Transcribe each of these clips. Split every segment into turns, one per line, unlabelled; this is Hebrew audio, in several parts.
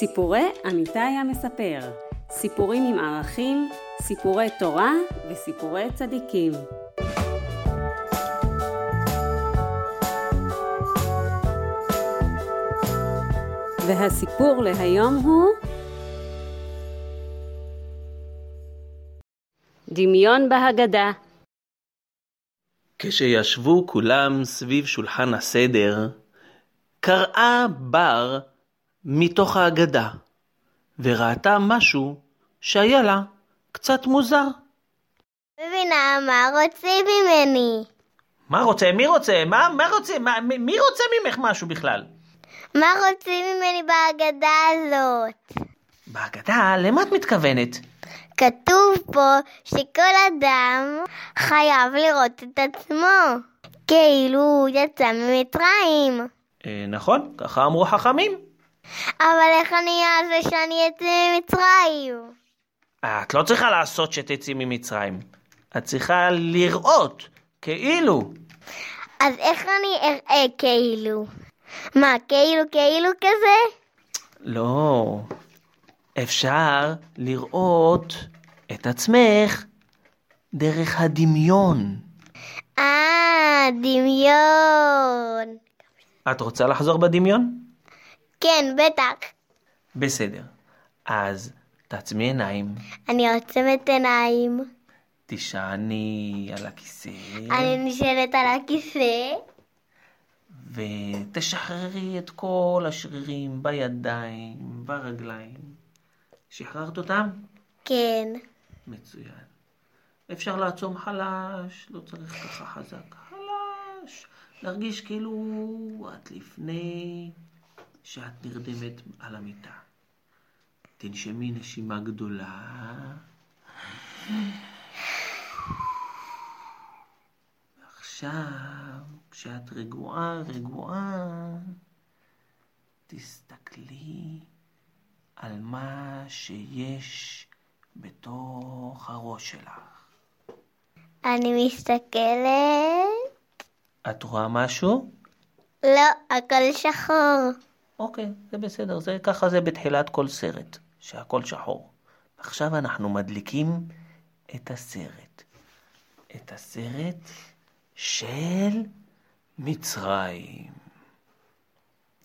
סיפורי אמיתי המספר, סיפורים עם ערכים, סיפורי תורה וסיפורי צדיקים. והסיפור להיום הוא דמיון בהגדה.
כשישבו כולם סביב שולחן הסדר, קראה בר מתוך ההגדה, וראתה משהו שהיה לה קצת מוזר.
מבינה מה רוצים ממני?
מה רוצה? מי רוצה? מה, מה רוצה? מה, מי- מי רוצה ממך משהו בכלל?
מה רוצים ממני בהגדה הזאת?
בהגדה, למה את מתכוונת?
כתוב פה שכל אדם חייב לראות את עצמו, כאילו הוא יצא ממצרים.
אה, נכון, ככה אמרו חכמים.
אבל איך אני אעשה שאני אצא ממצרים?
את לא צריכה לעשות שתצאי ממצרים. את צריכה לראות, כאילו.
אז איך אני אראה כאילו? מה, כאילו כאילו כזה?
לא, אפשר לראות את עצמך דרך הדמיון.
אה, דמיון.
את רוצה לחזור בדמיון?
כן, בטח.
בסדר. אז תעצמי עיניים,
אני עוצמת עיניים.
תישעני על הכיסא,
אני נשענת על הכיסא.
ותשחררי את כל השרירים בידיים, ברגליים. שחררת אותם?
כן.
מצוין. אפשר לעצום חלש, לא צריך ככה חזק. חלש. להרגיש כאילו את לפני שאת נרדמת על המיטה. תנשמי נשימה גדולה. ועכשיו, כשאת רגועה, רגועה, תסתכלי על מה שיש בתוך הראש שלך.
אני מסתכלת.
את רואה משהו?
לא, הכל שחור.
אוקיי, זה בסדר, זה ככה זה בתחילת כל סרט, שהכל שחור. עכשיו אנחנו מדליקים את הסרט. את הסרט של מצרים.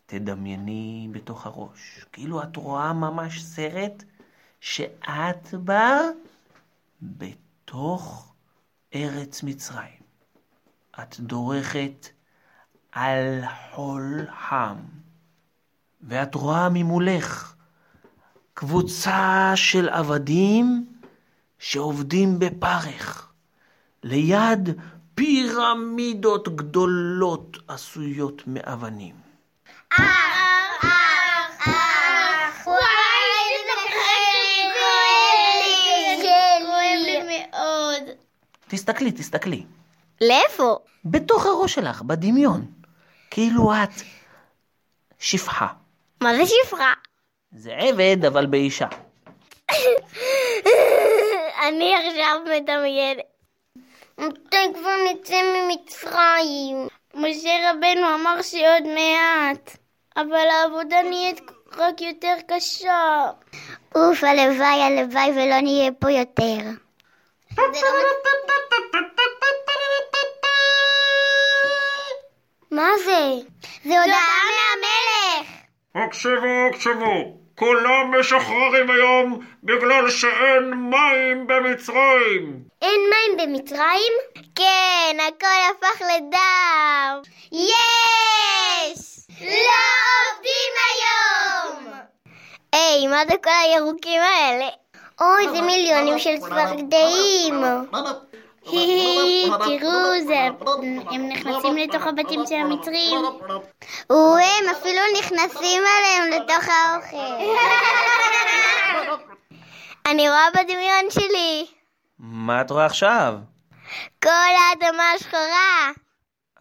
תדמייני בתוך הראש, כאילו את רואה ממש סרט שאת בה בתוך ארץ מצרים. את דורכת על חול חם, ואת רואה ממולך קבוצה של עבדים שעובדים בפרך, ליד פירמידות גדולות עשויות מאבנים. תסתכלי, תסתכלי.
לאיפה?
בתוך הראש שלך, בדמיון. כאילו את שפחה.
מה זה שפחה?
זה עבד, אבל באישה.
אני עכשיו מדמיינת. מתי כבר נצא ממצרים? משה רבנו אמר שעוד מעט, אבל העבודה נהיית רק יותר קשה. אוף, הלוואי, הלוואי ולא נהיה פה יותר. מה זה? זה הודעה מהמלך!
הקשיבו, הקשיבו, כולם משוחררים היום בגלל שאין מים במצרים.
אין מים במצרים? כן, הכל הפך לדם. יש! לא עובדים היום! היי, מה זה כל הירוקים האלה? אוי, זה מיליונים של צפרדעים. היי, תראו, זה... הם נכנסים לתוך הבתים של המצרים. וואי, הם אפילו נכנסים עליהם לתוך האוכל. אני רואה בדמיון שלי.
מה את רואה עכשיו?
כל האדמה השחורה.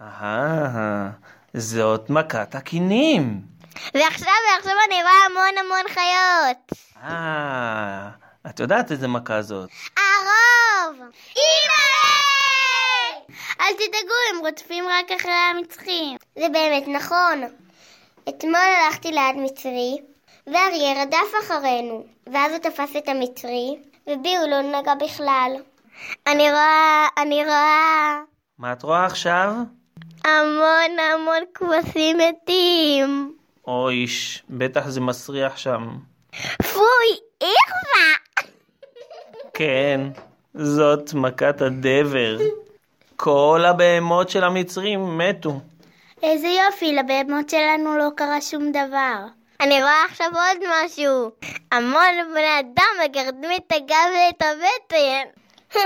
אהה, זאת מכת הכינים.
ועכשיו, ועכשיו אני רואה המון המון חיות.
אה, את יודעת איזה מכה זאת.
הרוב! אימא'לה! אל תדאגו, הם רודפים רק אחרי המצחים. זה באמת נכון. אתמול הלכתי ליד מצרי, ואריה רדף אחרינו. ואז הוא תפס את המצרי, ובי הוא לא נגע בכלל. אני רואה, אני רואה
מה את רואה עכשיו?
המון המון כבשים מתים.
אויש, בטח זה מסריח שם.
פוי, איכווה!
כן, זאת מכת הדבר. כל הבהמות של המצרים מתו.
איזה יופי, לבהמות שלנו לא קרה שום דבר. אני רואה עכשיו עוד משהו. המון בני אדם מגרדים את הגב ואת הבטן.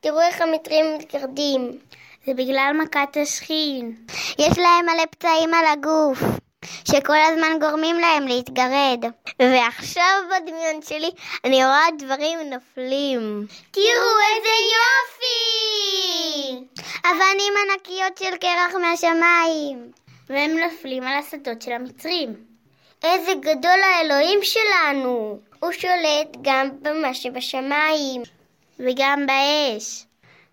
תראו איך המצרים מתגרדים. זה בגלל מכת השכין. יש להם מלא פצעים על הגוף, שכל הזמן גורמים להם להתגרד. ועכשיו בדמיון שלי אני רואה דברים נופלים. תראו איזה יופי! אבנים ענקיות של קרח מהשמיים. והם נופלים על השדות של המצרים. איזה גדול האלוהים שלנו! הוא שולט גם במה שבשמיים. וגם באש.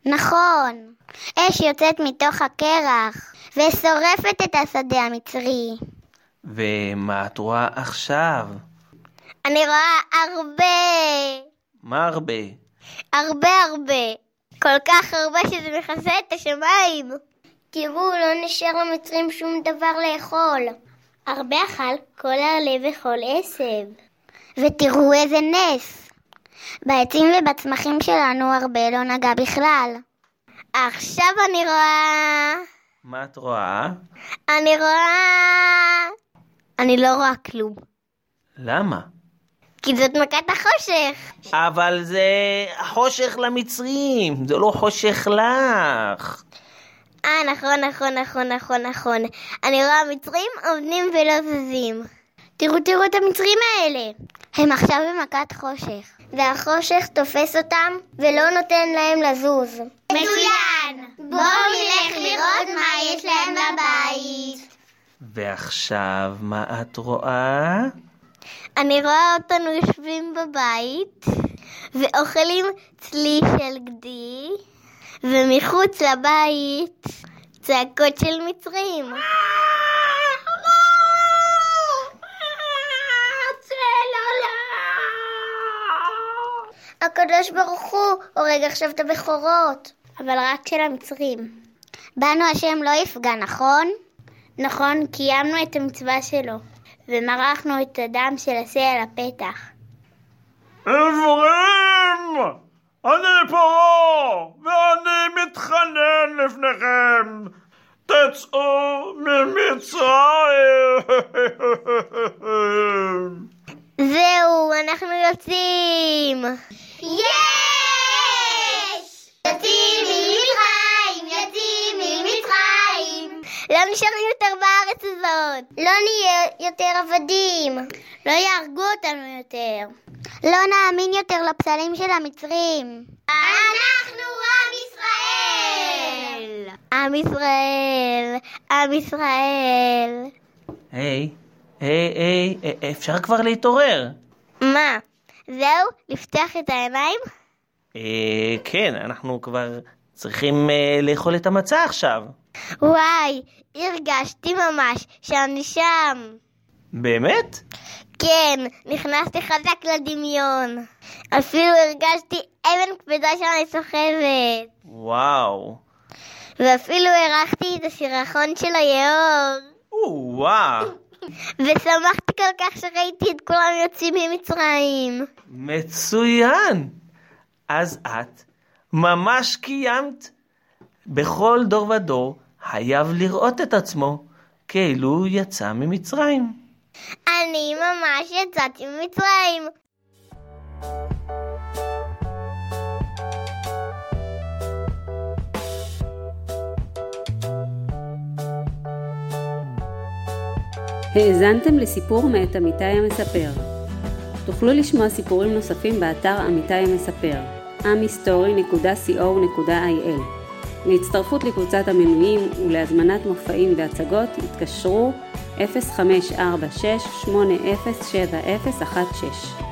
נכון. אש יוצאת מתוך הקרח, ושורפת את השדה המצרי.
ומה את רואה עכשיו?
אני רואה הרבה,
מה הרבה?
הרבה הרבה. כל כך הרבה שזה מכסה את השמיים. תראו, לא נשאר למצרים שום דבר לאכול. הרבה אכל כל העלה וכל עשב. ותראו איזה נס. בעצים ובצמחים שלנו הרבה לא נגע בכלל. עכשיו אני רואה...
מה את רואה?
אני רואה... אני לא רואה כלום.
למה?
כי זאת מכת החושך.
אבל זה חושך למצרים, זה לא חושך לך.
אה, נכון, נכון, נכון, נכון, נכון. אני רואה מצרים עומדים ולא זזים. תראו, תראו את המצרים האלה. הם עכשיו במכת חושך. והחושך תופס אותם ולא נותן להם לזוז. מצוין! בואו נלך לראות מה יש להם בבית.
ועכשיו מה את רואה?
אני רואה אותנו יושבים בבית ואוכלים צלי של גדי ומחוץ לבית צעקות של מצרים. הקדוש ברוך הוא הורג עכשיו את הבכורות. אבל רק של המצרים. בנו השם לא יפגע, נכון? נכון, קיימנו את המצווה שלו, ומרחנו את הדם של השה על הפתח.
עברים! אני פרעה, ואני מתחנן לפניכם. תצאו ממצרים!
זהו, אנחנו יוצאים! יש! לא נשארים יותר בארץ הזאת! לא נהיה יותר עבדים! לא יהרגו אותנו יותר! לא נאמין יותר לפסלים של המצרים! אנחנו עם ישראל! עם ישראל! עם ישראל!
היי, היי, היי, אפשר כבר להתעורר.
מה? זהו? לפתוח את העיניים?
אה, כן, אנחנו כבר צריכים אה, לאכול את המצה עכשיו.
וואי, הרגשתי ממש שאני שם.
באמת?
כן, נכנסתי חזק לדמיון. אפילו הרגשתי אבן כבדה שאני סוחבת.
וואו.
ואפילו הרחתי את הסירחון של היאור.
או, וואו.
ושמחתי כל כך שראיתי את כולם יוצאים ממצרים.
מצוין. אז את ממש קיימת. בכל דור ודור חייב לראות את עצמו כאילו יצא ממצרים.
אני ממש יצאתי ממצרים.
האזנתם לסיפור מאת עמיתי המספר. תוכלו לשמוע סיפורים נוספים באתר עמיתי המספר, amhistory.co.il. להצטרפות לקבוצת המנויים ולהזמנת מופעים והצגות התקשרו 0546 807016